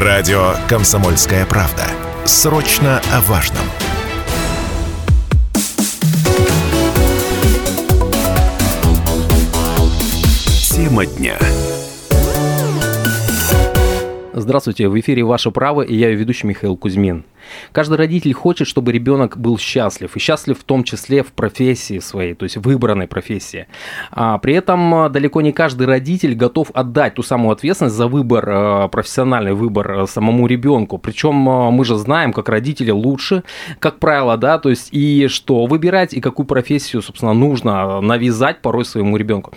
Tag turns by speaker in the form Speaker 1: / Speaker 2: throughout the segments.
Speaker 1: Радио «Комсомольская правда». Срочно о важном. Тема дня.
Speaker 2: Здравствуйте, в эфире «Ваше право» и я ведущий Михаил Кузьмин. Каждый родитель хочет, чтобы ребенок был счастлив, и счастлив в том числе в профессии своей, то есть выбранной профессии. А при этом а, далеко не каждый родитель готов отдать ту самую ответственность за выбор, а, профессиональный выбор а, самому ребенку. Причем мы же знаем, как родители лучше, как правило, да, то есть и что выбирать, и какую профессию, собственно, нужно навязать порой своему ребенку.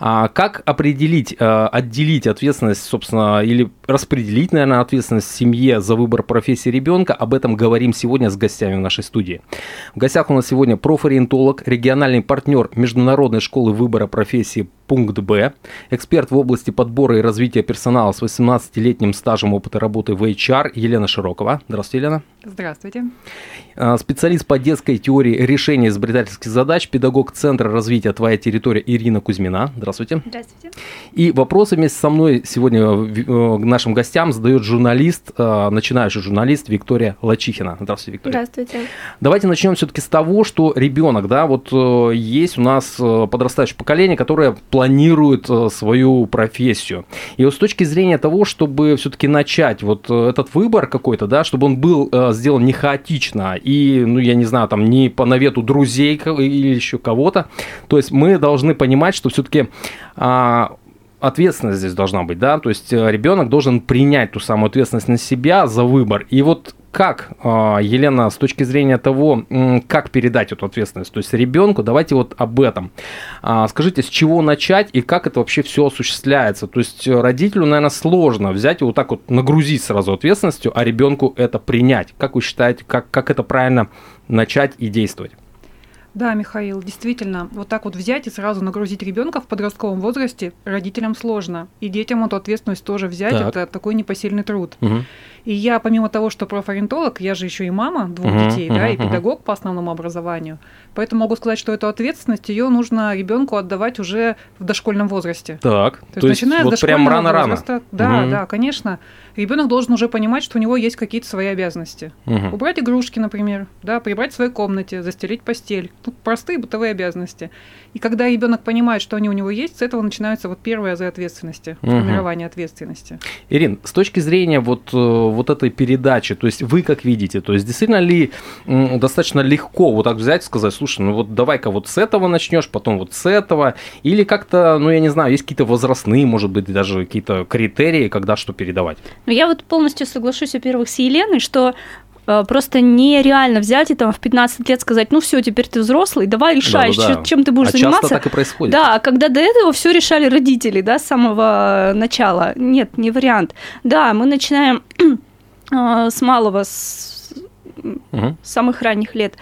Speaker 2: А как определить, отделить ответственность, собственно, или распределить, наверное, ответственность в семье за выбор профессии ребенка, об этом говорим сегодня с гостями в нашей студии. В гостях у нас сегодня профориентолог, региональный партнер Международной школы выбора профессии Пункт Б. Эксперт в области подбора и развития персонала с 18-летним стажем опыта работы в HR Елена Широкова. Здравствуйте, Елена.
Speaker 3: Здравствуйте.
Speaker 2: А, специалист по детской теории решения изобретательских задач, педагог Центра развития «Твоя территория» Ирина Кузьмина. Здравствуйте.
Speaker 3: Здравствуйте.
Speaker 2: И вопросы вместе со мной сегодня э, нашим гостям задает журналист, э, начинающий журналист Виктория Лачихина. Здравствуйте, Виктория.
Speaker 3: Здравствуйте.
Speaker 2: Давайте начнем все-таки с того, что ребенок, да, вот э, есть у нас подрастающее поколение, которое планирует э, свою профессию. И вот с точки зрения того, чтобы все-таки начать вот э, этот выбор какой-то, да, чтобы он был э, сделан не хаотично и, ну, я не знаю, там, не по навету друзей или еще кого-то, то есть мы должны понимать, что все-таки а, ответственность здесь должна быть, да, то есть ребенок должен принять ту самую ответственность на себя за выбор. И вот как, а, Елена, с точки зрения того, как передать эту ответственность, то есть ребенку, давайте вот об этом. А, скажите, с чего начать и как это вообще все осуществляется? То есть родителю, наверное, сложно взять и вот так вот нагрузить сразу ответственностью, а ребенку это принять. Как вы считаете, как, как это правильно начать и действовать?
Speaker 3: Да, Михаил, действительно, вот так вот взять и сразу нагрузить ребенка в подростковом возрасте родителям сложно. И детям эту ответственность тоже взять, так. это такой непосильный труд. Угу. И я, помимо того, что профориентолог, я же еще и мама двух uh-huh, детей, uh-huh, да, и педагог по основному образованию. Поэтому могу сказать, что эту ответственность ее нужно ребенку отдавать уже в дошкольном возрасте.
Speaker 2: Так.
Speaker 3: То, то есть, начиная вот с прям рано-рано. Возраста, да, uh-huh. да, конечно. Ребенок должен уже понимать, что у него есть какие-то свои обязанности. Uh-huh. Убрать игрушки, например, да, прибрать в своей комнате, застелить постель. Простые бытовые обязанности. И когда ребенок понимает, что они у него есть, с этого начинается вот первая за ответственности, uh-huh. формирование ответственности.
Speaker 2: Ирин, с точки зрения вот э, вот этой передачи, то есть вы как видите, то есть действительно ли достаточно легко вот так взять и сказать, слушай, ну вот давай-ка вот с этого начнешь, потом вот с этого, или как-то, ну я не знаю, есть какие-то возрастные, может быть, даже какие-то критерии, когда что передавать?
Speaker 4: Ну я вот полностью соглашусь, во-первых, с Еленой, что просто нереально взять и там в 15 лет сказать, ну все, теперь ты взрослый, давай решай, да, да, да. чем ты будешь а заниматься.
Speaker 2: Часто так и происходит.
Speaker 4: Да, а когда до этого все решали родители, да, с самого начала. Нет, не вариант. Да, мы начинаем а, с малого, с угу. самых ранних лет.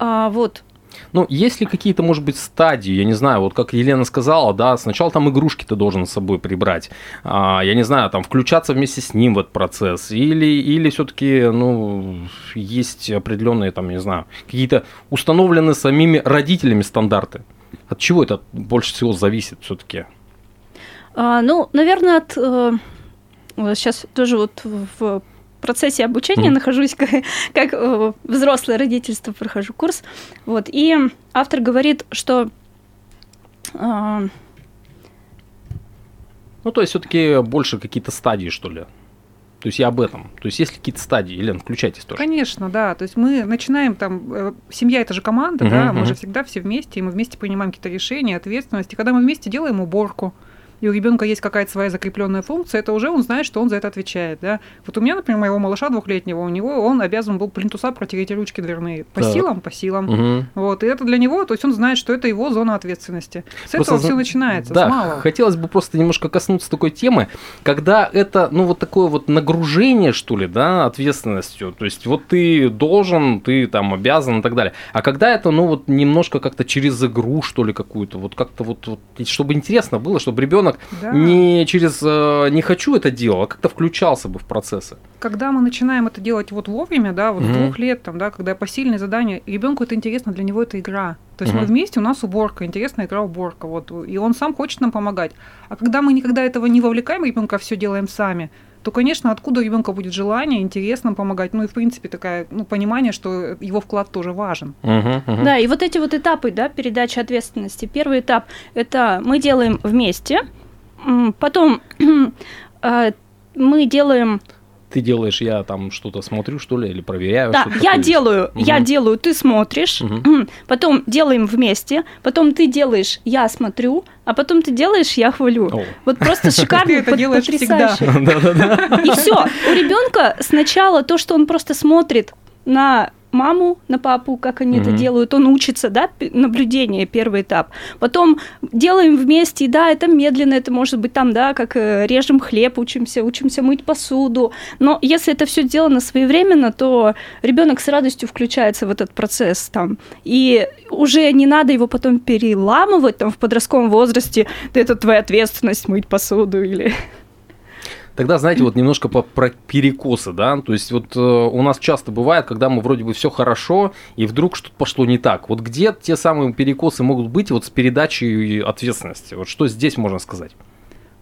Speaker 4: А, вот.
Speaker 2: Ну, есть ли какие-то, может быть, стадии, я не знаю, вот как Елена сказала, да, сначала там игрушки ты должен с собой прибрать, а, я не знаю, там включаться вместе с ним в этот процесс, или, или все-таки, ну, есть определенные, там, не знаю, какие-то установленные самими родителями стандарты. От чего это больше всего зависит все-таки?
Speaker 4: А, ну, наверное, от э, сейчас тоже вот в процессе обучения mm. нахожусь, как, как э, взрослое родительство прохожу курс. Вот, и автор говорит, что... Э,
Speaker 2: ну, то есть, все-таки больше какие-то стадии, что ли? То есть я об этом. То есть есть ли какие-то стадии? Елена, включайтесь тоже.
Speaker 3: Конечно, да. То есть мы начинаем там, э, семья это же команда, uh-huh, да, мы uh-huh. же всегда все вместе, и мы вместе принимаем какие-то решения, ответственности. Когда мы вместе делаем уборку, и у ребенка есть какая-то своя закрепленная функция, это уже он знает, что он за это отвечает. Да? Вот у меня, например, моего малыша двухлетнего, у него он обязан был плинтуса протереть ручки дверные. По так. силам, по силам. Угу. Вот, и это для него, то есть он знает, что это его зона ответственности. С просто, этого все начинается,
Speaker 2: да,
Speaker 3: с малого.
Speaker 2: Хотелось бы просто немножко коснуться такой темы, когда это, ну, вот такое вот нагружение, что ли, да, ответственностью. То есть вот ты должен, ты там обязан и так далее. А когда это, ну, вот немножко как-то через игру, что ли, какую-то, вот как-то вот, вот чтобы интересно было, чтобы ребенок ребенок да. не через э, не хочу это делал, а как-то включался бы в процессы.
Speaker 3: Когда мы начинаем это делать вот вовремя, да, вот mm-hmm. двух лет, там, да, когда посильные задания, ребенку это интересно, для него это игра. То есть mm-hmm. мы вместе, у нас уборка, интересная игра уборка, вот, и он сам хочет нам помогать. А когда мы никогда этого не вовлекаем ребенка, все делаем сами, то, конечно, откуда у ребенка будет желание, интересно помогать, ну и, в принципе, такое ну, понимание, что его вклад тоже важен.
Speaker 4: Угу, угу. Да, и вот эти вот этапы, да, передачи ответственности. Первый этап – это мы делаем вместе, потом э, мы делаем
Speaker 2: ты делаешь, я там что-то смотрю, что ли, или проверяю?
Speaker 4: Да, я такое? делаю, угу. я делаю, ты смотришь, угу. потом делаем вместе, потом ты делаешь, я смотрю, а потом ты делаешь, я хвалю. О. Вот просто шикарно,
Speaker 3: ты это делаешь потрясающе.
Speaker 4: И все. У ребенка сначала то, что он просто смотрит на маму, на папу, как они mm-hmm. это делают, он учится, да, наблюдение, первый этап. Потом делаем вместе, и да, это медленно, это может быть там, да, как э, режем хлеб, учимся, учимся мыть посуду. Но если это все сделано своевременно, то ребенок с радостью включается в этот процесс там. И уже не надо его потом переламывать там в подростковом возрасте, это твоя ответственность мыть посуду или
Speaker 2: Тогда, знаете, вот немножко по, про перекосы, да, то есть вот э, у нас часто бывает, когда мы вроде бы все хорошо, и вдруг что-то пошло не так. Вот где те самые перекосы могут быть вот с передачей ответственности? Вот что здесь можно сказать?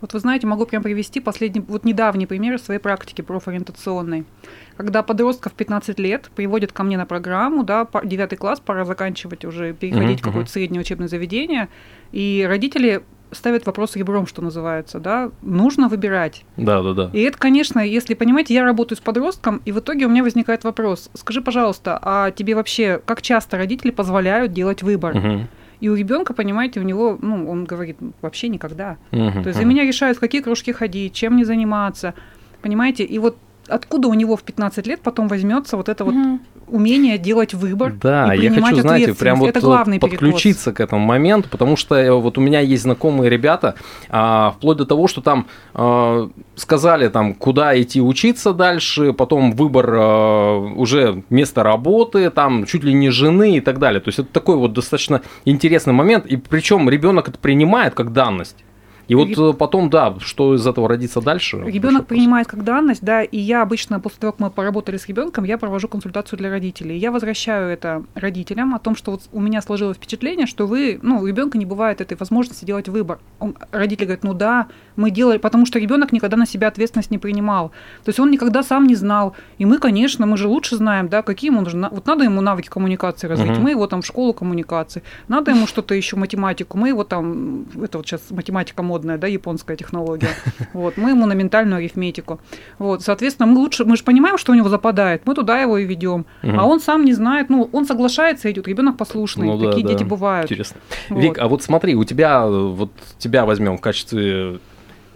Speaker 3: Вот вы знаете, могу прям привести последний, вот недавний пример своей практики профориентационной. Когда подростков 15 лет приводят ко мне на программу, да, 9 класс, пора заканчивать уже, переходить uh-huh, в какое-то среднее учебное заведение, и родители ставят вопрос ребром, что называется, да, нужно выбирать.
Speaker 2: Да, да, да.
Speaker 3: И это, конечно, если понимаете, я работаю с подростком, и в итоге у меня возникает вопрос: скажи, пожалуйста, а тебе вообще как часто родители позволяют делать выбор? Угу. И у ребенка, понимаете, у него, ну, он говорит, вообще никогда. Угу, То есть за меня решают, в какие кружки ходить, чем не заниматься. Понимаете? И вот откуда у него в 15 лет потом возьмется вот это угу. Умение делать выбор.
Speaker 2: Да,
Speaker 3: и я
Speaker 2: хочу, знаете, прям вот это главный подключиться перекос. к этому моменту, потому что э, вот у меня есть знакомые ребята, а, вплоть до того, что там а, сказали там, куда идти учиться дальше, потом выбор а, уже места работы, там чуть ли не жены и так далее. То есть это такой вот достаточно интересный момент, и причем ребенок это принимает как данность. И вот Реб... потом, да, что из этого родится дальше?
Speaker 3: Ребенок принимает как данность, да, и я обычно после того, как мы поработали с ребенком, я провожу консультацию для родителей. Я возвращаю это родителям о том, что вот у меня сложилось впечатление, что вы, ну, у ребенка не бывает этой возможности делать выбор. Он, родители говорят, ну да, мы делали, потому что ребенок никогда на себя ответственность не принимал. То есть он никогда сам не знал. И мы, конечно, мы же лучше знаем, да, какие ему нужны. Вот надо ему навыки коммуникации развить, uh-huh. мы его там в школу коммуникации. Надо ему что-то еще математику, мы его там, это вот сейчас математика модная, да, японская технология. Вот, мы ему на ментальную арифметику. Вот, соответственно, мы лучше, мы же понимаем, что у него западает, мы туда его и ведем. Uh-huh. А он сам не знает, ну, он соглашается, идет, ребенок послушный, ну, такие да, дети да. бывают.
Speaker 2: Интересно. Вот. Вик, а вот смотри, у тебя, вот тебя возьмем в качестве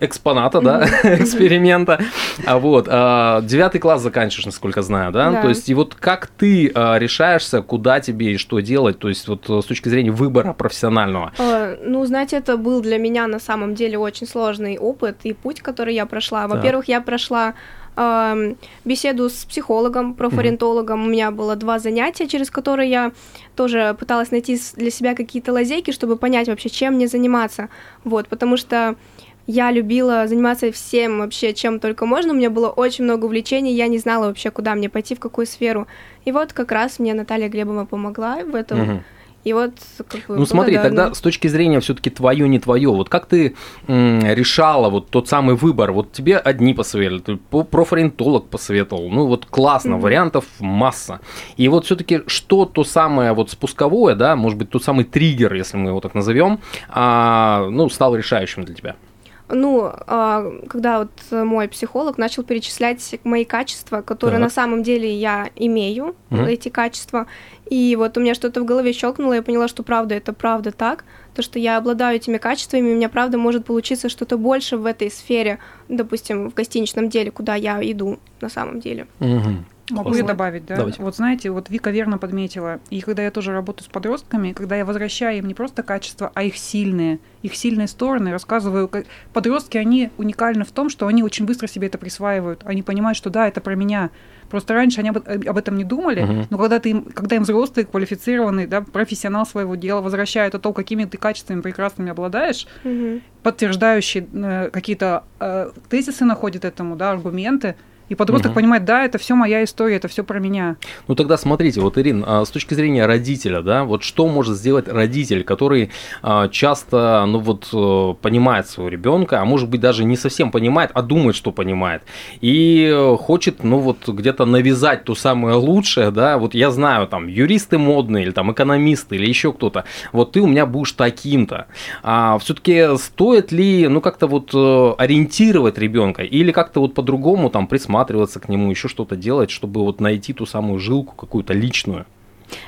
Speaker 2: экспоната, да, эксперимента. А вот, а, девятый класс заканчиваешь, насколько знаю, да? То есть, и вот как ты а, решаешься, куда тебе и что делать, то есть, вот с точки зрения выбора профессионального?
Speaker 5: Э, ну, знаете, это был для меня на самом деле очень сложный опыт и путь, который я прошла. Во-первых, я прошла беседу с психологом, профориентологом. Mm-hmm. У меня было два занятия, через которые я тоже пыталась найти для себя какие-то лазейки, чтобы понять вообще, чем мне заниматься. Вот, потому что я любила заниматься всем вообще, чем только можно. У меня было очень много увлечений, я не знала вообще, куда мне пойти, в какую сферу. И вот как раз мне Наталья Глебова помогла в этом. Угу. И вот как бы,
Speaker 2: Ну смотри, тогда с точки зрения все-таки твое, не твое, вот как ты м, решала вот тот самый выбор? Вот тебе одни посоветовали, профориентолог посоветовал, ну вот классно, mm-hmm. вариантов масса. И вот все-таки что то самое вот спусковое, да, может быть, тот самый триггер, если мы его так назовем, а, ну, стал решающим для тебя?
Speaker 5: Ну, а, когда вот мой психолог начал перечислять мои качества, которые так. на самом деле я имею, угу. эти качества, и вот у меня что-то в голове щелкнуло, я поняла, что правда это правда так, то, что я обладаю этими качествами, у меня правда может получиться что-то больше в этой сфере, допустим, в гостиничном деле, куда я иду на самом деле.
Speaker 2: Угу.
Speaker 3: Могу я добавить, да? Давайте. Вот знаете, вот Вика верно подметила. И когда я тоже работаю с подростками, когда я возвращаю им не просто качества, а их сильные, их сильные стороны, рассказываю, как... подростки, они уникальны в том, что они очень быстро себе это присваивают. Они понимают, что да, это про меня. Просто раньше они об, об этом не думали, uh-huh. но когда ты им, когда им взрослый, квалифицированный, да, профессионал своего дела возвращает о том, какими ты качествами прекрасными обладаешь, uh-huh. подтверждающие э, какие-то э, тезисы находит этому, да, аргументы, И подросток угу. понимает, да, это все моя история, это все про меня.
Speaker 2: Ну тогда смотрите, вот Ирин, а, с точки зрения родителя, да, вот что может сделать родитель, который а, часто, ну вот, э, понимает своего ребенка, а может быть даже не совсем понимает, а думает, что понимает, и хочет, ну вот, где-то навязать то самое лучшее, да, вот я знаю, там, юристы модные, или там экономисты, или еще кто-то, вот ты у меня будешь таким-то. А все-таки стоит ли, ну как-то вот э, ориентировать ребенка, или как-то вот по-другому там присматривать присматриваться к нему, еще что-то делать, чтобы вот найти ту самую жилку какую-то личную?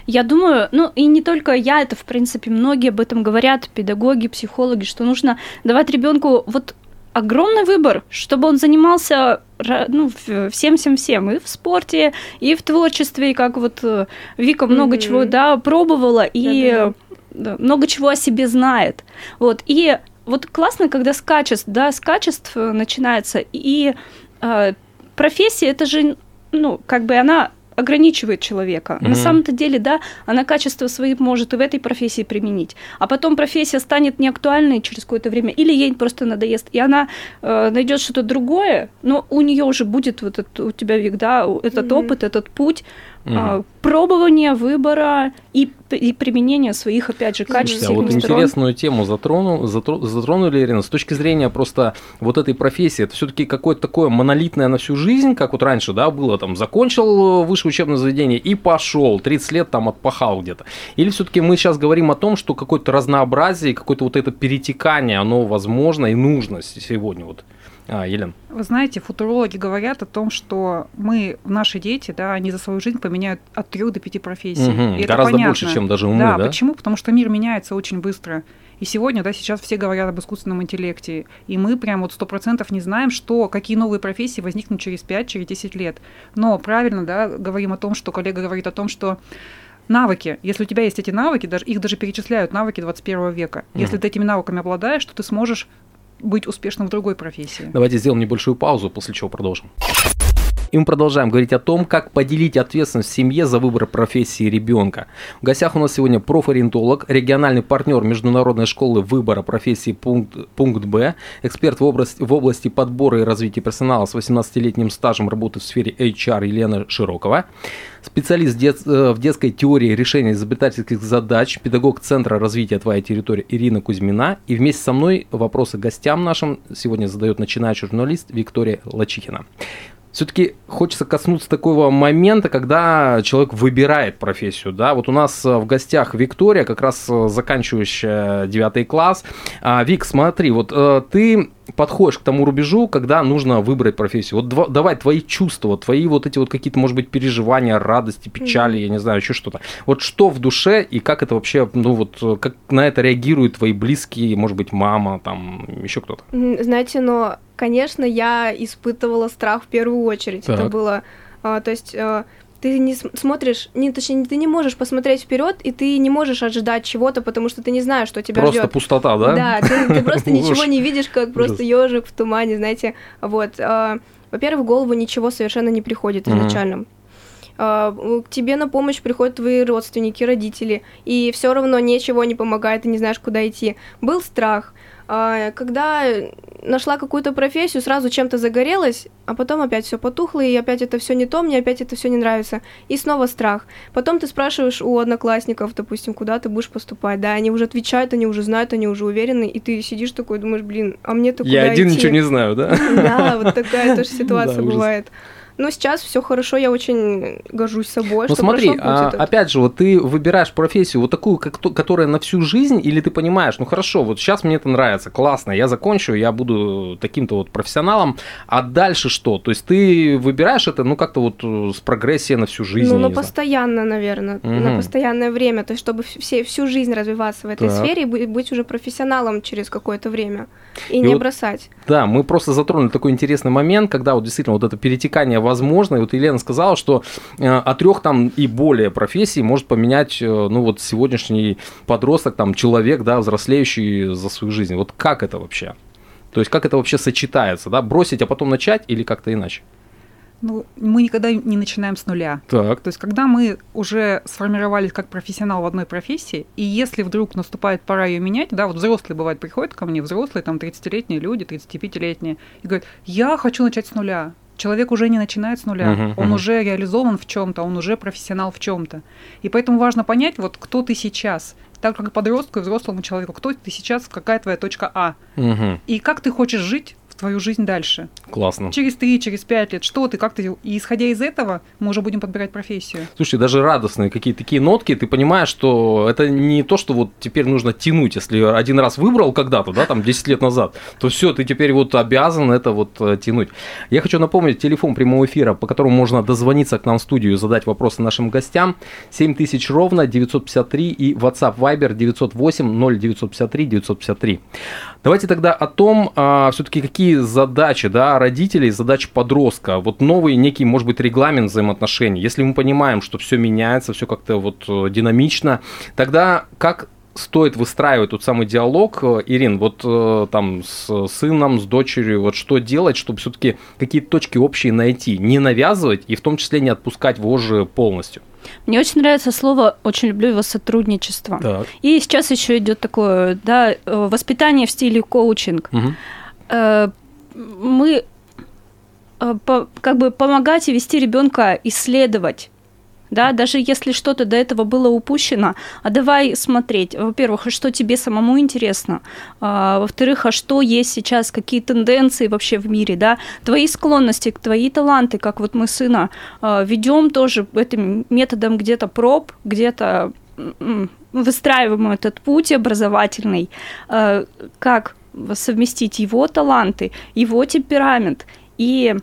Speaker 4: Я думаю, ну и не только я, это в принципе многие об этом говорят, педагоги, психологи, что нужно давать ребенку вот огромный выбор, чтобы он занимался ну, всем-всем-всем, и в спорте, и в творчестве, и как вот э, Вика много mm-hmm. чего, да, пробовала, и Да-да. много чего о себе знает. Вот, и вот классно, когда с качеств, да, с качеств начинается, и э, профессия, это же, ну, как бы она ограничивает человека. Mm-hmm. На самом-то деле, да, она качество свои может и в этой профессии применить. А потом профессия станет неактуальной через какое-то время, или ей просто надоест, и она э, найдет что-то другое, но у нее уже будет вот этот, у тебя, Вик, да, этот mm-hmm. опыт, этот путь, mm. пробования, выбора и, и применения своих, опять же, качеств.
Speaker 2: А вот интересную тему затрону, затро, затронули, Ирина, с точки зрения просто вот этой профессии, это все-таки какое-то такое монолитное на всю жизнь, как вот раньше, да, было, там, закончил высшее учебное заведение и пошел, 30 лет там отпахал где-то. Или все-таки мы сейчас говорим о том, что какое-то разнообразие, какое-то вот это перетекание, оно возможно и нужно сегодня вот. А, Елена.
Speaker 3: Вы знаете, футурологи говорят о том, что мы, наши дети, да, они за свою жизнь поменяют от трех до пяти профессий.
Speaker 2: Угу, и гораздо понятно. больше, чем даже мы,
Speaker 3: да, да? почему? Потому что мир меняется очень быстро. И сегодня, да, сейчас все говорят об искусственном интеллекте, и мы прям вот сто процентов не знаем, что, какие новые профессии возникнут через 5, через 10 лет. Но правильно, да, говорим о том, что коллега говорит о том, что навыки, если у тебя есть эти навыки, даже, их даже перечисляют навыки 21 века. Mm. Если ты этими навыками обладаешь, то ты сможешь быть успешным в другой профессии.
Speaker 2: Давайте сделаем небольшую паузу, после чего продолжим. И мы продолжаем говорить о том, как поделить ответственность в семье за выбор профессии ребенка. В гостях у нас сегодня профориентолог, региональный партнер Международной школы выбора профессии пункт, пункт Б, эксперт в области, в области подбора и развития персонала с 18-летним стажем работы в сфере HR Елена Широкова, специалист дет, э, в детской теории решения изобретательских задач, педагог Центра развития «Твоя территория» Ирина Кузьмина. И вместе со мной вопросы гостям нашим сегодня задает начинающий журналист Виктория Лачихина все-таки хочется коснуться такого момента, когда человек выбирает профессию. Да? Вот у нас э, в гостях Виктория, как раз э, заканчивающая девятый класс. А, Вик, смотри, вот э, ты подходишь к тому рубежу, когда нужно выбрать профессию. Вот дв- давай твои чувства, твои вот эти вот какие-то, может быть, переживания, радости, печали, mm-hmm. я не знаю, еще что-то. Вот что в душе и как это вообще, ну вот, как на это реагируют твои близкие, может быть, мама, там, еще кто-то?
Speaker 5: Знаете, но, конечно, я испытывала страх в первую очередь. Так. Это было, а, то есть... Ты не смотришь, не, точнее, ты не можешь посмотреть вперед, и ты не можешь ожидать чего-то, потому что ты не знаешь, что тебя
Speaker 2: просто
Speaker 5: ждет.
Speaker 2: Просто пустота, да?
Speaker 5: Да, ты, ты просто ничего не видишь, как просто ежик в тумане, знаете. Вот. А, во-первых, в голову ничего совершенно не приходит изначально. А, к тебе на помощь приходят твои родственники, родители, и все равно ничего не помогает, ты не знаешь, куда идти. Был страх, а, когда нашла какую-то профессию, сразу чем-то загорелась, а потом опять все потухло, и опять это все не то, мне опять это все не нравится. И снова страх. Потом ты спрашиваешь у одноклассников, допустим, куда ты будешь поступать, да, они уже отвечают, они уже знают, они уже уверены, и ты сидишь такой, думаешь, блин, а мне-то куда
Speaker 2: Я один
Speaker 5: идти?
Speaker 2: ничего не знаю, да?
Speaker 5: Да, вот такая тоже ситуация бывает. Но сейчас все хорошо, я очень горжусь собой.
Speaker 2: Ну смотри, а, опять же, вот ты выбираешь профессию вот такую, как, которая на всю жизнь, или ты понимаешь, ну хорошо, вот сейчас мне это нравится, классно, я закончу, я буду таким-то вот профессионалом, а дальше что? То есть ты выбираешь это, ну как-то вот э, с прогрессией на всю жизнь?
Speaker 5: Ну, на постоянно, наверное, угу. на постоянное время, то есть чтобы все, всю жизнь развиваться в этой так. сфере и быть уже профессионалом через какое-то время и, и не вот, бросать.
Speaker 2: Да, мы просто затронули такой интересный момент, когда вот действительно вот это перетекание возможно. И вот Елена сказала, что э, от трех там и более профессий может поменять, э, ну вот сегодняшний подросток, там человек, да, взрослеющий за свою жизнь. Вот как это вообще? То есть как это вообще сочетается, да, бросить, а потом начать или как-то иначе?
Speaker 3: Ну, мы никогда не начинаем с нуля.
Speaker 2: Так.
Speaker 3: То есть, когда мы уже сформировались как профессионал в одной профессии, и если вдруг наступает пора ее менять, да, вот взрослые бывают приходят ко мне, взрослые, там, 30-летние люди, 35-летние, и говорят, я хочу начать с нуля человек уже не начинает с нуля,
Speaker 2: Мгм,
Speaker 3: он
Speaker 2: мгм.
Speaker 3: уже реализован в чем-то, он уже профессионал в чем-то. И поэтому важно понять, вот кто ты сейчас. Так как подростку и взрослому человеку, кто ты сейчас, какая твоя точка А.
Speaker 2: Мгм.
Speaker 3: И как ты хочешь жить твою жизнь дальше.
Speaker 2: Классно.
Speaker 3: Через три, через пять лет, что ты, как ты. И исходя из этого, мы уже будем подбирать профессию.
Speaker 2: Слушай, даже радостные какие-то такие нотки, ты понимаешь, что это не то, что вот теперь нужно тянуть, если один раз выбрал когда-то, да, там 10 лет назад, то все, ты теперь вот обязан это вот э, тянуть. Я хочу напомнить телефон прямого эфира, по которому можно дозвониться к нам в студию и задать вопросы нашим гостям. 7000 ровно 953 и WhatsApp Viber 908 0953 953. Давайте тогда о том, все-таки какие задачи да, родителей, задачи подростка. Вот новый некий, может быть, регламент взаимоотношений. Если мы понимаем, что все меняется, все как-то вот э, динамично, тогда как стоит выстраивать тот самый диалог, э, Ирин, вот э, там с сыном, с дочерью, вот что делать, чтобы все-таки какие-то точки общие найти, не навязывать и в том числе не отпускать вожжи полностью.
Speaker 4: Мне очень нравится слово, очень люблю его сотрудничество.
Speaker 2: Так.
Speaker 4: И сейчас еще идет такое, да, воспитание в стиле коучинг.
Speaker 2: Мгм.
Speaker 4: Э, Мы э, как бы помогать и вести ребенка исследовать. Да, даже если что-то до этого было упущено, а давай смотреть, во-первых, а что тебе самому интересно, а, во-вторых, а что есть сейчас, какие тенденции вообще в мире, да, твои склонности, твои таланты, как вот мы сына ведем тоже этим методом где-то проб, где-то выстраиваем этот путь образовательный, э, как совместить его таланты, его темперамент и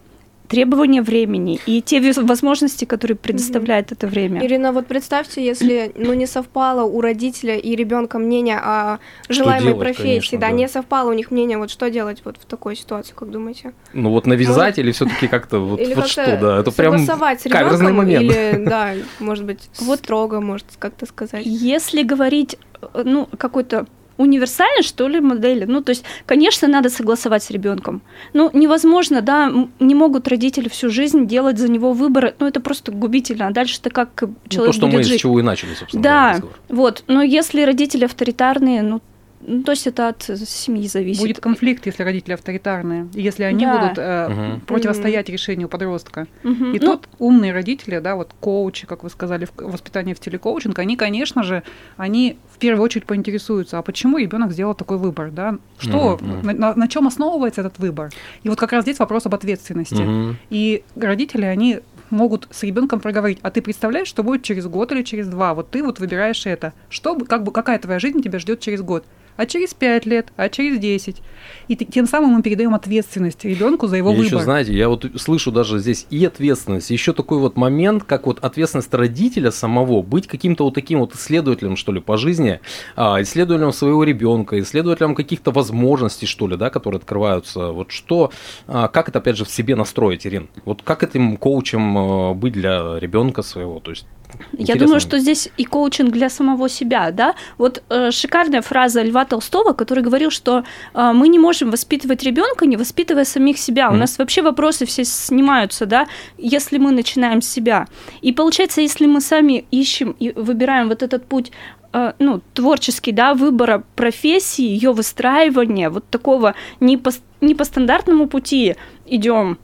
Speaker 4: требования времени и те возможности, которые предоставляет это время.
Speaker 5: Ирина, вот представьте, если ну, не совпало у родителя и ребенка мнение о желаемой
Speaker 2: делать,
Speaker 5: профессии,
Speaker 2: конечно,
Speaker 5: да,
Speaker 2: да.
Speaker 5: не совпало у них мнение, вот что делать вот в такой ситуации, как думаете?
Speaker 2: Ну вот навязать или все-таки как-то вот,
Speaker 5: или
Speaker 2: вот
Speaker 5: как-то
Speaker 2: что, да, это прям
Speaker 5: согласовать
Speaker 2: каверзный момент.
Speaker 5: или, да, может быть,
Speaker 4: Вот.
Speaker 5: строго, может как-то сказать.
Speaker 4: Если говорить, э, ну, какой-то универсальной, что ли, модели. Ну, то есть, конечно, надо согласовать с ребенком. Ну, невозможно, да, не могут родители всю жизнь делать за него выборы. Ну, это просто губительно. А дальше-то как
Speaker 2: Ну,
Speaker 4: человек
Speaker 2: то, что
Speaker 4: будет
Speaker 2: мы
Speaker 4: жить?
Speaker 2: с чего и начали, собственно.
Speaker 4: Да, вот. Но если родители авторитарные, ну, ну, то есть это от семьи зависит.
Speaker 3: Будет конфликт, если родители авторитарные, и если они
Speaker 4: Да.
Speaker 3: будут э,
Speaker 2: Мгм.
Speaker 3: противостоять решению подростка.
Speaker 4: Мгм.
Speaker 3: И
Speaker 4: Ну,
Speaker 3: тут умные родители, да, вот коучи, как вы сказали, в воспитании в стиле коучинг, они, конечно же, они в первую очередь поинтересуются, а почему ребенок сделал такой выбор, да? Что,
Speaker 2: Мгм.
Speaker 3: на, на чем основывается этот выбор? И вот как раз здесь вопрос об ответственности.
Speaker 2: Мгм.
Speaker 3: И родители, они могут с ребенком проговорить, а ты представляешь, что будет через год или через два? Вот ты вот выбираешь это. Что, бы- как бы, какая твоя жизнь тебя ждет через год? А через пять лет, а через десять. И т- тем самым мы передаем ответственность ребенку за его
Speaker 2: Я
Speaker 3: выбор.
Speaker 2: еще, знаете, я вот слышу даже здесь и ответственность, еще такой вот момент, как вот ответственность родителя самого, быть каким-то вот таким вот исследователем, что ли, по жизни, а, исследователем своего ребенка, исследователем каких-то возможностей, что ли, да, которые открываются. Вот что, а, как это, опять же, в себе настроить, Ирин? Вот как этим коучем а, быть для ребенка своего? То есть,
Speaker 4: Я
Speaker 2: интересно.
Speaker 4: думаю, что здесь и коучинг для самого себя, да. Вот э, шикарная фраза Льва Толстого, который говорил, что э, мы не можем воспитывать ребенка, не воспитывая самих себя. У
Speaker 2: Мгм.
Speaker 4: нас вообще вопросы все снимаются, да, если мы начинаем с себя. И получается, если мы сами ищем и выбираем вот этот путь э, ну, творческий, да, выбора профессии, ее выстраивания, вот такого не по, не по стандартному пути идем,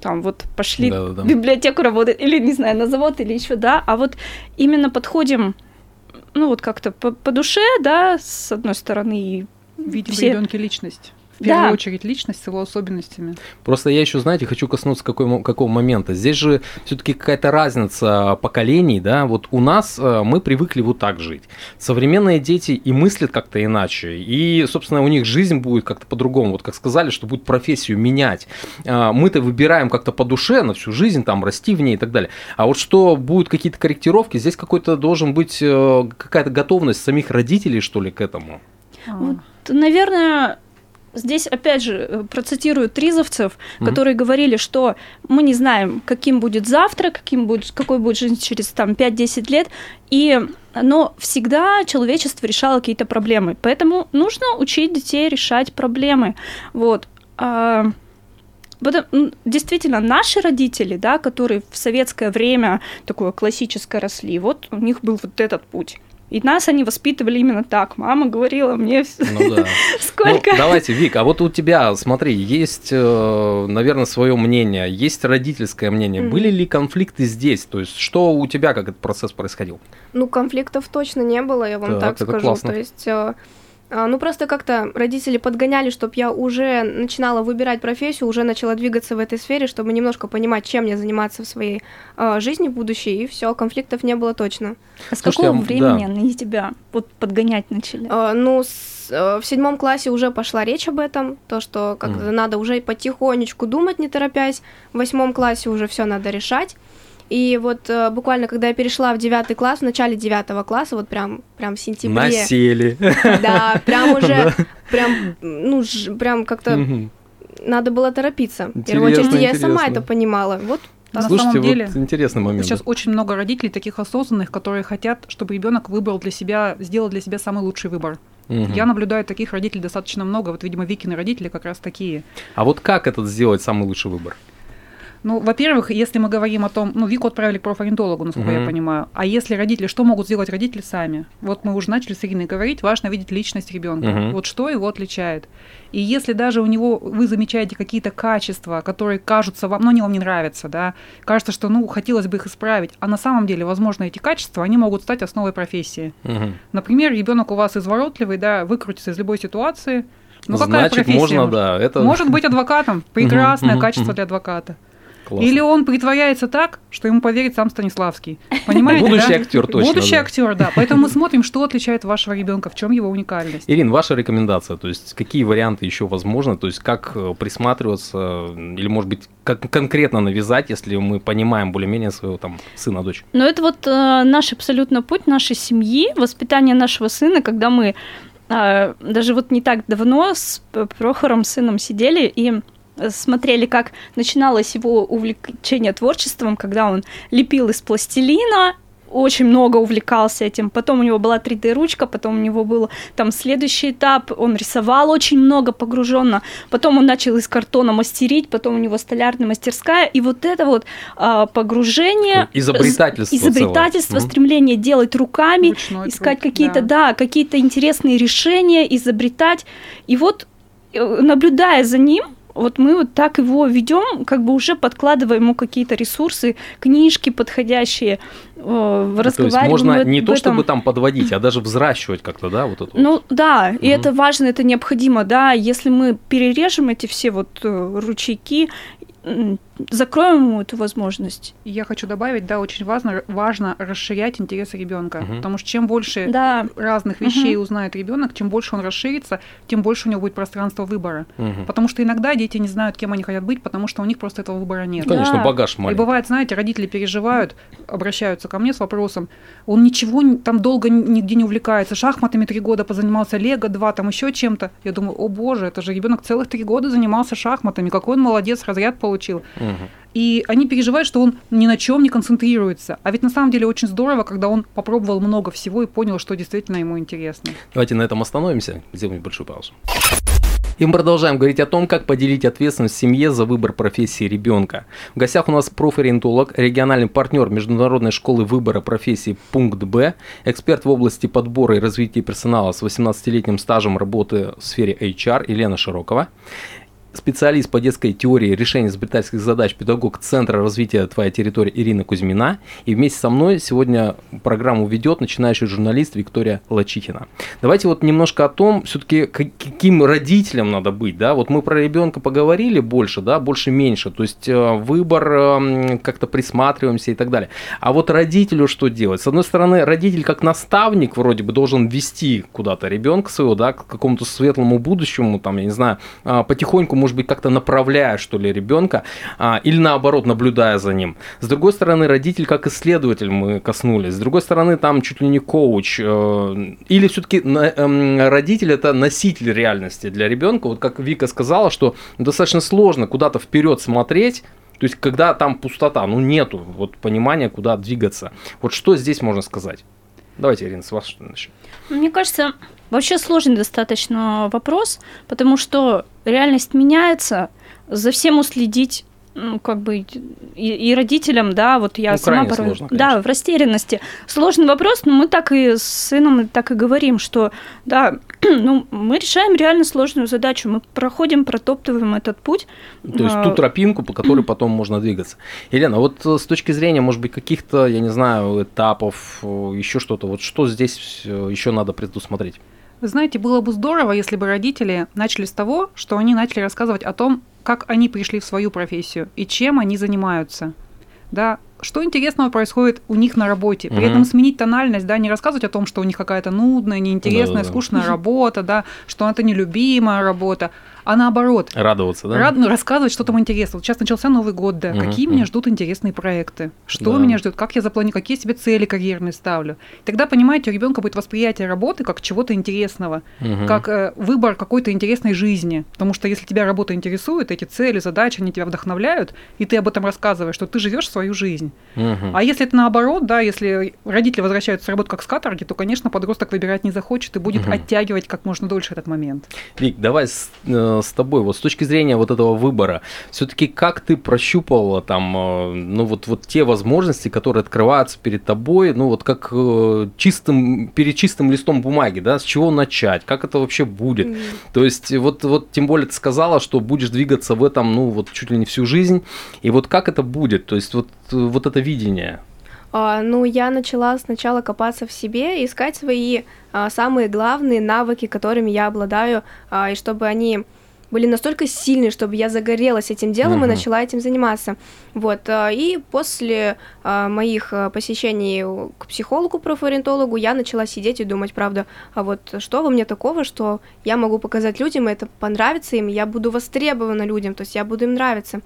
Speaker 4: там вот пошли
Speaker 2: Да-да-да.
Speaker 4: в библиотеку работать, или, не знаю, на завод, или еще, да, а вот именно подходим, ну, вот как-то по, по душе, да, с одной стороны, и
Speaker 3: Видим
Speaker 4: все-
Speaker 3: в ребенке личность. В
Speaker 4: Да.
Speaker 3: первую очередь личность с его особенностями.
Speaker 2: Просто я еще, знаете, хочу коснуться какой, мо- какого момента. Здесь же все-таки какая-то разница поколений, да. Вот у нас э, мы привыкли вот так жить. Современные дети и мыслят как-то иначе, и, собственно, у них жизнь будет как-то по-другому. Вот как сказали, что будет профессию менять. А, Мы-то выбираем как-то по душе на всю жизнь, там, расти в ней и так далее. А вот что будут какие-то корректировки, здесь какой-то должен быть э, какая-то готовность самих родителей, что ли, к этому.
Speaker 4: Вот, наверное, здесь опять же э, процитирую тризовцев,
Speaker 2: Мгм.
Speaker 4: которые говорили, что мы не знаем, каким будет завтра, каким будет, какой будет жизнь через там 5-10 лет, и но всегда человечество решало какие-то проблемы, поэтому нужно учить детей решать проблемы, вот. А, Потому- м, действительно, наши родители, да, которые в советское время такое классическое росли, вот у них был вот этот путь. И нас они воспитывали именно так. Мама говорила мне
Speaker 2: ну, да.
Speaker 4: сколько.
Speaker 2: Ну, давайте, Вик, а вот у тебя, смотри, есть, э, наверное, свое мнение, есть родительское мнение. Были ли конфликты здесь? То есть, что у тебя, как этот процесс происходил?
Speaker 5: Ну, конфликтов точно не было, я вам так, так скажу. Классно. То есть э, ну, просто как-то родители подгоняли, чтобы я уже начинала выбирать профессию, уже начала двигаться в этой сфере, чтобы немножко понимать, чем мне заниматься в своей э, жизни будущей, и все, конфликтов не было точно.
Speaker 4: А с Слушайте, какого а, времени да. они тебя вот подгонять начали?
Speaker 5: Э, ну, с, э, в седьмом классе уже пошла речь об этом, то, что как mm. надо уже потихонечку думать, не торопясь. В восьмом классе уже все надо решать. И вот э, буквально, когда я перешла в девятый класс, в начале девятого класса, вот прям, прям в сентябре.
Speaker 2: Насели.
Speaker 5: Да, прям уже, прям, ну, прям как-то надо было торопиться. В первую очередь, я сама это понимала. Вот
Speaker 2: на Слушайте, самом деле, вот интересный момент.
Speaker 3: Сейчас очень много родителей таких осознанных, которые хотят, чтобы ребенок выбрал для себя, сделал для себя самый лучший выбор. Угу. Я наблюдаю таких родителей достаточно много. Вот, видимо, Викины родители как раз такие.
Speaker 2: А вот как этот сделать самый лучший выбор?
Speaker 3: Ну, во-первых, если мы говорим о том, ну, Вику отправили к профориентологу, насколько mm-hmm. я понимаю. А если родители, что могут сделать родители сами? Вот мы уже начали с Ириной говорить, важно видеть личность ребенка. Mm-hmm. Вот что его отличает. И если даже у него вы замечаете какие-то качества, которые кажутся вам, ну, они вам не нравятся, да, кажется, что, ну, хотелось бы их исправить, а на самом деле, возможно, эти качества, они могут стать основой профессии. Mm-hmm. Например, ребенок у вас изворотливый, да, выкрутится из любой ситуации. Ну, какая
Speaker 2: Значит,
Speaker 3: профессия?
Speaker 2: можно, да.
Speaker 3: Это... Может быть адвокатом. Прекрасное качество для адвоката. Классно. Или он притворяется так, что ему поверит сам Станиславский. Понимаете?
Speaker 2: Будущий
Speaker 3: да?
Speaker 2: актер точно.
Speaker 3: Будущий да. актер, да. Поэтому мы смотрим, что отличает вашего ребенка, в чем его уникальность.
Speaker 2: Ирин, ваша рекомендация, то есть какие варианты еще возможны, то есть как э, присматриваться, или, может быть, как конкретно навязать, если мы понимаем более-менее своего там сына, дочь?
Speaker 4: Ну, это вот э, наш абсолютно путь нашей семьи, воспитание нашего сына, когда мы э, даже вот не так давно с Прохором сыном сидели и смотрели, как начиналось его увлечение творчеством, когда он лепил из пластилина, очень много увлекался этим. Потом у него была 3D-ручка, потом у него был там следующий этап, он рисовал очень много погруженно, потом он начал из картона мастерить, потом у него столярная мастерская, и вот это вот а, погружение...
Speaker 2: Изобретательство
Speaker 4: Изобретательство, целое. стремление делать руками, Ручной искать какие-то, да. да, какие-то интересные решения, изобретать. И вот э, наблюдая за ним, вот мы вот так его ведем, как бы уже подкладываем ему какие-то ресурсы, книжки подходящие,
Speaker 2: э, разговариваем. То есть можно не то, чтобы там подводить, а даже взращивать как-то, да, вот это.
Speaker 4: Ну вот. да, угу. и это важно, это необходимо, да. Если мы перережем эти все вот э, ручейки закроем ему эту возможность.
Speaker 3: Я хочу добавить, да, очень важно, важно расширять интересы ребенка, угу. потому что чем больше да. разных вещей угу. узнает ребенок, чем больше он расширится, тем больше у него будет пространство выбора. Угу. Потому что иногда дети не знают, кем они хотят быть, потому что у них просто этого выбора нет.
Speaker 2: Конечно, да. багаж маленький.
Speaker 3: И бывает, знаете, родители переживают, обращаются ко мне с вопросом, он ничего там долго нигде не увлекается, шахматами три года позанимался, лего два, там еще чем-то. Я думаю, о боже, это же ребенок целых три года занимался шахматами, какой он молодец, разряд получил. И они переживают, что он ни на чем не концентрируется. А ведь на самом деле очень здорово, когда он попробовал много всего и понял, что действительно ему интересно.
Speaker 2: Давайте на этом остановимся, сделаем большую паузу. И мы продолжаем говорить о том, как поделить ответственность в семье за выбор профессии ребенка. В гостях у нас профориентолог, региональный партнер Международной школы выбора профессии «Пункт Б», эксперт в области подбора и развития персонала с 18-летним стажем работы в сфере HR Елена Широкова специалист по детской теории решения изобретательских задач, педагог Центра развития «Твоя территория» Ирина Кузьмина. И вместе со мной сегодня программу ведет начинающий журналист Виктория Лачихина. Давайте вот немножко о том, все-таки каким родителям надо быть. Да? Вот мы про ребенка поговорили больше, да, больше-меньше. То есть э, выбор, эм, как-то присматриваемся и так далее. А вот родителю что делать? С одной стороны, родитель как наставник вроде бы должен вести куда-то ребенка своего, да, к какому-то светлому будущему, там, я не знаю, а, потихоньку может быть, как-то направляя, что ли, ребенка, а, или наоборот, наблюдая за ним. С другой стороны, родитель как исследователь мы коснулись. С другой стороны, там чуть ли не коуч. Э, или все-таки э, родитель это носитель реальности для ребенка. Вот как Вика сказала, что достаточно сложно куда-то вперед смотреть, то есть, когда там пустота, ну нету вот понимания, куда двигаться. Вот что здесь можно сказать? Давайте, Ирина, с вас что начнем.
Speaker 4: Мне кажется, вообще сложный достаточно вопрос, потому что реальность меняется, за всем уследить ну, как бы и, и родителям, да, вот я
Speaker 2: ну,
Speaker 4: сама порой,
Speaker 2: сложно,
Speaker 4: да, в растерянности. Сложный вопрос, но мы так и с сыном так и говорим, что, да, ну, мы решаем реально сложную задачу, мы проходим, протоптываем этот путь.
Speaker 2: То есть ту а, тропинку, по которой потом можно двигаться. Елена, вот э, с точки зрения, может быть, каких-то, я не знаю, этапов, э, еще что-то, вот что здесь э, еще надо предусмотреть?
Speaker 3: Вы знаете, было бы здорово, если бы родители начали с того, что они начали рассказывать о том, как они пришли в свою профессию и чем они занимаются. Да, что интересного происходит у них на работе. При угу. этом сменить тональность, да, не рассказывать о том, что у них какая-то нудная, неинтересная, да, да, скучная работа, да, что это нелюбимая работа, а наоборот.
Speaker 2: Радоваться, да?
Speaker 3: Рад, ну, рассказывать, что там интересно. Вот сейчас начался Новый год, да. Угу, Какие угу. меня ждут интересные проекты? Что да. меня ждет? Как я запланирую? Какие себе цели карьерные ставлю? Тогда, понимаете, у ребенка будет восприятие работы как чего-то интересного, угу. как э, выбор какой-то интересной жизни. Потому что если тебя работа интересует, эти цели, задачи, они тебя вдохновляют, и ты об этом рассказываешь, что ты живешь свою жизнь. Угу. А если это наоборот, да, если родители возвращаются с работы как с каторги, то, конечно, подросток выбирать не захочет и будет угу. оттягивать как можно дольше этот момент.
Speaker 2: Вик, давай с, э, с тобой, вот с точки зрения вот этого выбора, все-таки как ты прощупывала там, э, ну вот, вот те возможности, которые открываются перед тобой, ну вот как э, чистым, перед чистым листом бумаги, да, с чего начать, как это вообще будет? Mm. То есть вот, вот тем более ты сказала, что будешь двигаться в этом, ну вот чуть ли не всю жизнь, и вот как это будет? То есть вот, вот это видение?
Speaker 5: А, ну, я начала сначала копаться в себе, искать свои а, самые главные навыки, которыми я обладаю, а, и чтобы они были настолько сильные, чтобы я загорелась этим делом uh-huh. и начала этим заниматься. Вот. И после моих посещений к психологу, профориентологу, я начала сидеть и думать, правда, а вот что во мне такого, что я могу показать людям, это понравится им, я буду востребована людям, то есть я буду им нравиться.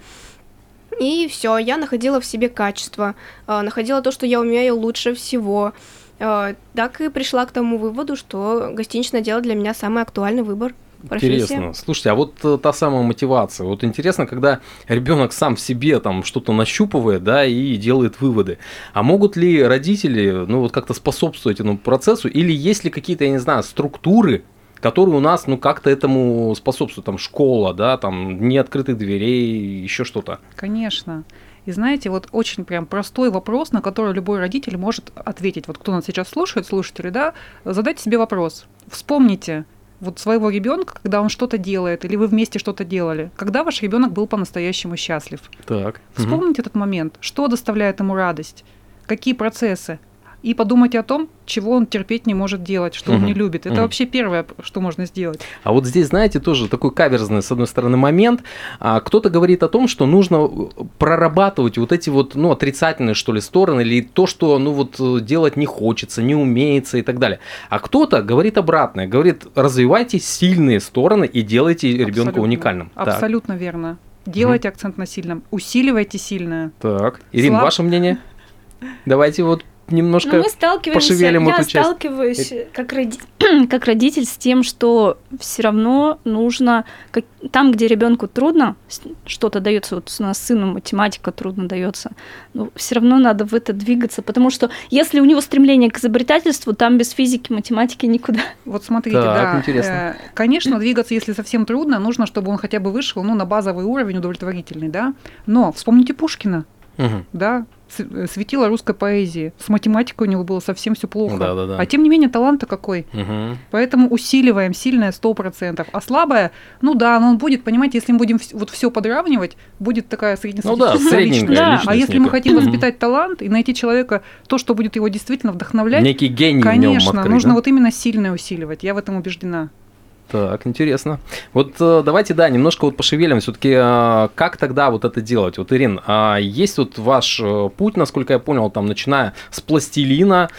Speaker 5: И все, я находила в себе качество, находила то, что я умею лучше всего. Так и пришла к тому выводу, что гостиничное дело для меня самый актуальный выбор профессия.
Speaker 2: Интересно. Слушайте, а вот э, та самая мотивация. Вот интересно, когда ребенок сам в себе там что-то нащупывает, да, и делает выводы. А могут ли родители, ну, вот как-то способствовать этому процессу, или есть ли какие-то, я не знаю, структуры, которые у нас, ну, как-то этому способствуют, там, школа, да, там, не открытых дверей, еще что-то.
Speaker 3: Конечно. И знаете, вот очень прям простой вопрос, на который любой родитель может ответить. Вот кто нас сейчас слушает, слушатели, да, задайте себе вопрос. Вспомните, вот своего ребенка, когда он что-то делает, или вы вместе что-то делали, когда ваш ребенок был по-настоящему счастлив.
Speaker 2: Так.
Speaker 3: Вспомните угу. этот момент, что доставляет ему радость, какие процессы, и подумайте о том, чего он терпеть не может делать, что угу. он не любит. Это угу. вообще первое, что можно сделать.
Speaker 2: А вот здесь, знаете, тоже такой каверзный, с одной стороны, момент. А, кто-то говорит о том, что нужно э, прорабатывать вот эти вот, ну, отрицательные, что ли, стороны, или то, что, ну, вот э, делать не хочется, не умеется и так далее. А кто-то говорит обратное, говорит, развивайте сильные стороны и делайте ребенка уникальным.
Speaker 3: Абсолютно так. верно. Делайте угу. акцент на сильном, усиливайте сильное.
Speaker 2: Так, Ирина, Слаб... ваше мнение? Давайте вот немножко
Speaker 4: Но мы сталкиваемся,
Speaker 2: пошевелим
Speaker 4: я
Speaker 2: эту
Speaker 4: часть. сталкиваюсь как, роди... как родитель с тем, что все равно нужно как... там, где ребенку трудно, что-то дается, вот у нас сыну математика трудно дается, но все равно надо в это двигаться, потому что если у него стремление к изобретательству, там без физики, математики никуда.
Speaker 3: Вот смотрите, так, да, интересно. Э, конечно, двигаться, если совсем трудно, нужно, чтобы он хотя бы вышел, ну, на базовый уровень удовлетворительный, да. Но вспомните Пушкина, угу. да, Э, светило русской поэзии. С математикой у него было совсем все плохо.
Speaker 2: Да, да, да.
Speaker 3: А тем не менее, талант-то какой. Угу. Поэтому усиливаем сильное 100%. А слабое, ну да, но он будет, понимаете, если мы будем вот все подравнивать, будет такая среднестатистическая ну, да,
Speaker 2: личность. Да.
Speaker 3: А если мы хотим воспитать талант и найти человека, то, что будет его действительно вдохновлять,
Speaker 2: некий гений
Speaker 3: конечно,
Speaker 2: в нем открыть,
Speaker 3: нужно
Speaker 2: да?
Speaker 3: вот именно сильное усиливать. Я в этом убеждена.
Speaker 2: Так, интересно. Вот э, давайте, да, немножко вот пошевелим все-таки, э, как тогда вот это делать? Вот, Ирин, а есть вот ваш э, путь, насколько я понял, там, начиная с пластилина,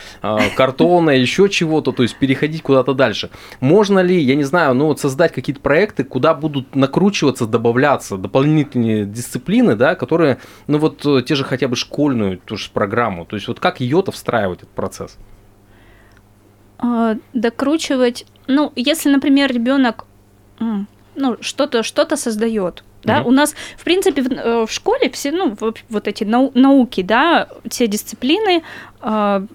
Speaker 2: картона, еще чего-то, то есть переходить куда-то дальше. Можно ли, я не знаю, ну вот создать какие-то проекты, куда будут накручиваться, добавляться дополнительные дисциплины, да, которые, ну вот те же хотя бы школьную ту же программу, то есть вот как ее-то встраивать этот процесс?
Speaker 4: А, докручивать ну, если, например, ребенок ну, что-то что создает, да, угу. у нас, в принципе, в, э, в школе все, ну, вот эти нау науки, да, все дисциплины, э,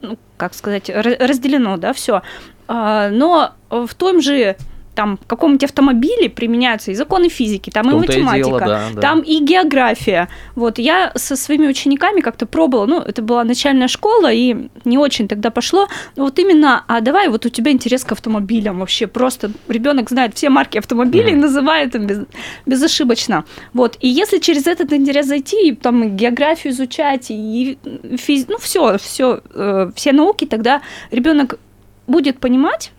Speaker 4: ну, как сказать, разделено, да, все. Э, но в том же там в каком-нибудь автомобиле применяются и законы физики, там и математика, и дело, да, да. там и география. Вот я со своими учениками как-то пробовала, ну, это была начальная школа, и не очень тогда пошло. Но вот именно, а давай, вот у тебя интерес к автомобилям вообще, просто ребенок знает все марки автомобилей, mm-hmm. называет им без, безошибочно. Вот, и если через этот интерес зайти, и там и географию изучать, и физ... ну, все, все, э, все науки, тогда ребенок будет понимать,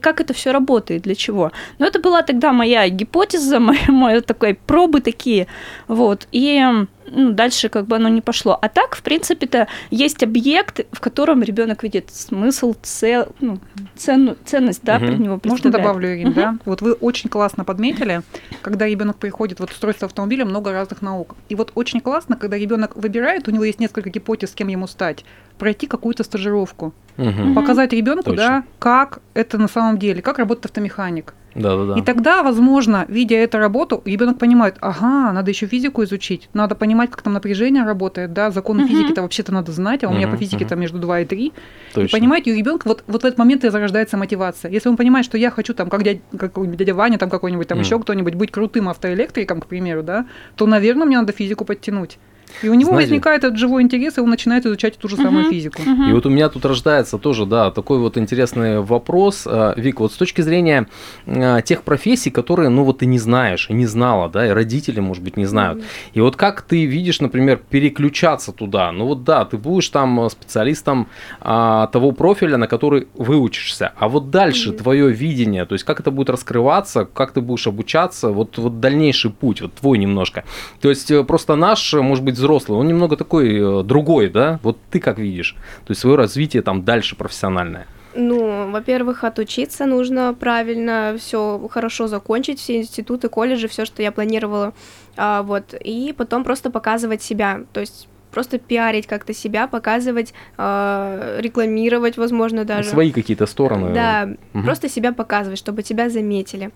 Speaker 4: как это все работает, для чего. Но это была тогда моя гипотеза, мои, мои такой пробы такие, вот, и ну, дальше как бы оно не пошло. А так, в принципе-то, есть объект, в котором ребенок видит смысл, цел, ну, цен, ценность, да, угу.
Speaker 3: под него Можно добавлю, Ирин, угу. да? Вот вы очень классно подметили, когда ребенок приходит, вот устройство автомобиля, много разных наук. И вот очень классно, когда ребенок выбирает, у него есть несколько гипотез, с кем ему стать, пройти какую-то стажировку, угу. показать ребенку, да, как это на самом деле, как работает автомеханик.
Speaker 2: Да, да, да.
Speaker 3: И тогда, возможно, видя эту работу, ребенок понимает, ага, надо еще физику изучить, надо понимать, как там напряжение работает, да, законы uh-huh. физики-то вообще-то надо знать, а у uh-huh, меня по физике uh-huh. там между 2 и 3. Точно. И понимаете, у ребенка вот, вот в этот момент и зарождается мотивация. Если он понимает, что я хочу там, как дядя, какой-нибудь дядя Ваня, там какой-нибудь там uh-huh. еще кто-нибудь, быть крутым автоэлектриком, к примеру, да, то, наверное, мне надо физику подтянуть. И у него Знаете, возникает этот живой интерес, и он начинает изучать ту же самую угу, физику.
Speaker 2: Угу. И вот у меня тут рождается тоже, да, такой вот интересный вопрос. А, Вик, вот с точки зрения а, тех профессий, которые, ну вот ты не знаешь, и не знала, да, и родители, может быть, не знают. И вот как ты видишь, например, переключаться туда? Ну вот да, ты будешь там специалистом а, того профиля, на который выучишься. А вот дальше угу. твое видение, то есть как это будет раскрываться, как ты будешь обучаться, вот, вот дальнейший путь, вот твой немножко. То есть э, просто наш, может быть, взрослый, он немного такой э, другой, да? Вот ты как видишь? То есть свое развитие там дальше профессиональное.
Speaker 5: Ну, во-первых, отучиться нужно правильно, все хорошо закончить, все институты, колледжи, все, что я планировала, а, вот, и потом просто показывать себя, то есть просто пиарить как-то себя, показывать, э, рекламировать, возможно, даже.
Speaker 2: Свои какие-то стороны.
Speaker 5: Да, угу. просто себя показывать, чтобы тебя заметили.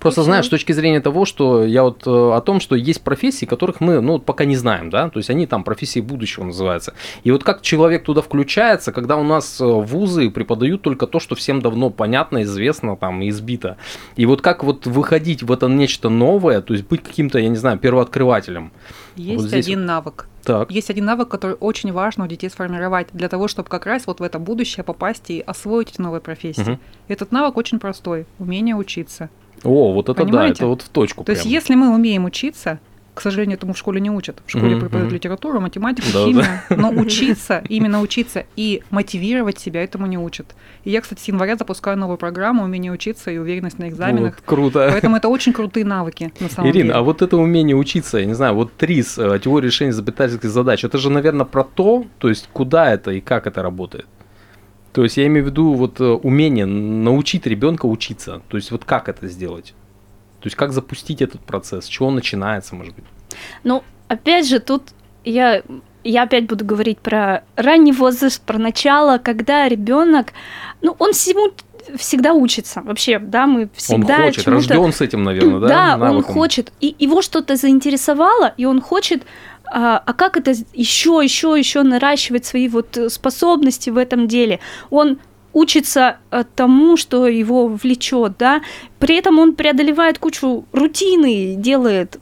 Speaker 2: Просто знаешь, с точки зрения того, что я вот э, о том, что есть профессии, которых мы, ну, пока не знаем, да, то есть они там профессии будущего называются. И вот как человек туда включается, когда у нас э, вузы преподают только то, что всем давно понятно, известно, там, избито. И вот как вот выходить в это нечто новое, то есть быть каким-то, я не знаю, первооткрывателем.
Speaker 3: Есть вот один вот. навык. Так. Есть один навык, который очень важно у детей сформировать для того, чтобы как раз вот в это будущее попасть и освоить новые профессии. Угу. Этот навык очень простой – умение учиться.
Speaker 2: О, вот это Понимаете? да, это вот в точку.
Speaker 3: То прям. есть, если мы умеем учиться, к сожалению, этому в школе не учат. В школе mm-hmm. преподают литературу, математику, да, химию. Да. Но учиться, именно учиться и мотивировать себя этому не учат. И я, кстати, с января запускаю новую программу «Умение учиться и уверенность на экзаменах». Вот,
Speaker 2: круто.
Speaker 3: Поэтому это очень крутые навыки, на самом
Speaker 2: Ирина,
Speaker 3: деле.
Speaker 2: а вот это умение учиться, я не знаю, вот ТРИС, э, теория решения изобретательских задач, это же, наверное, про то, то есть куда это и как это работает? То есть я имею в виду вот э, умение научить ребенка учиться. То есть вот как это сделать? То есть как запустить этот процесс? С чего он начинается, может быть?
Speaker 4: Ну, опять же, тут я я опять буду говорить про ранний возраст, про начало, когда ребенок, ну, он всему всегда учится. Вообще, да, мы всегда
Speaker 2: Он хочет, рожден с этим, наверное, да?
Speaker 4: Да, навыком. он хочет. И его что-то заинтересовало, и он хочет а, а как это еще, еще, еще наращивать свои вот способности в этом деле? Он учится э, тому, что его влечет, да, при этом он преодолевает кучу рутины, делает,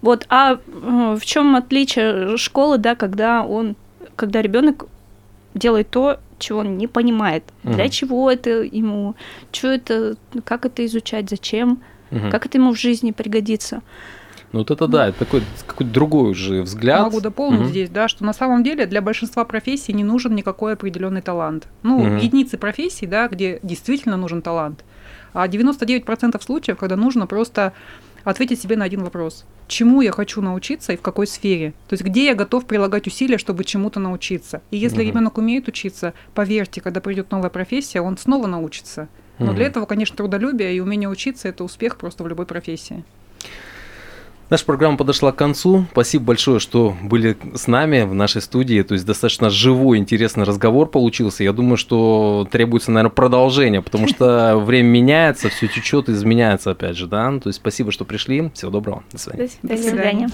Speaker 4: вот, а э, в чем отличие школы, да, когда он, когда ребенок делает то, чего он не понимает, угу. для чего это ему, что это, как это изучать, зачем, угу. как это ему в жизни пригодится.
Speaker 2: Ну вот это да, это такой какой-то другой уже взгляд.
Speaker 3: Могу дополнить угу. здесь, да, что на самом деле для большинства профессий не нужен никакой определенный талант. Ну, угу. единицы профессий, да, где действительно нужен талант. А 99% случаев, когда нужно просто ответить себе на один вопрос. Чему я хочу научиться и в какой сфере? То есть где я готов прилагать усилия, чтобы чему-то научиться? И если угу. ребенок умеет учиться, поверьте, когда придет новая профессия, он снова научится. Но угу. для этого, конечно, трудолюбие и умение учиться – это успех просто в любой профессии.
Speaker 2: Наша программа подошла к концу. Спасибо большое, что были с нами в нашей студии. То есть достаточно живой, интересный разговор получился. Я думаю, что требуется, наверное, продолжение, потому что время меняется, все течет, изменяется опять же, да. То есть спасибо, что пришли. Всего доброго. До свидания.
Speaker 4: До свидания.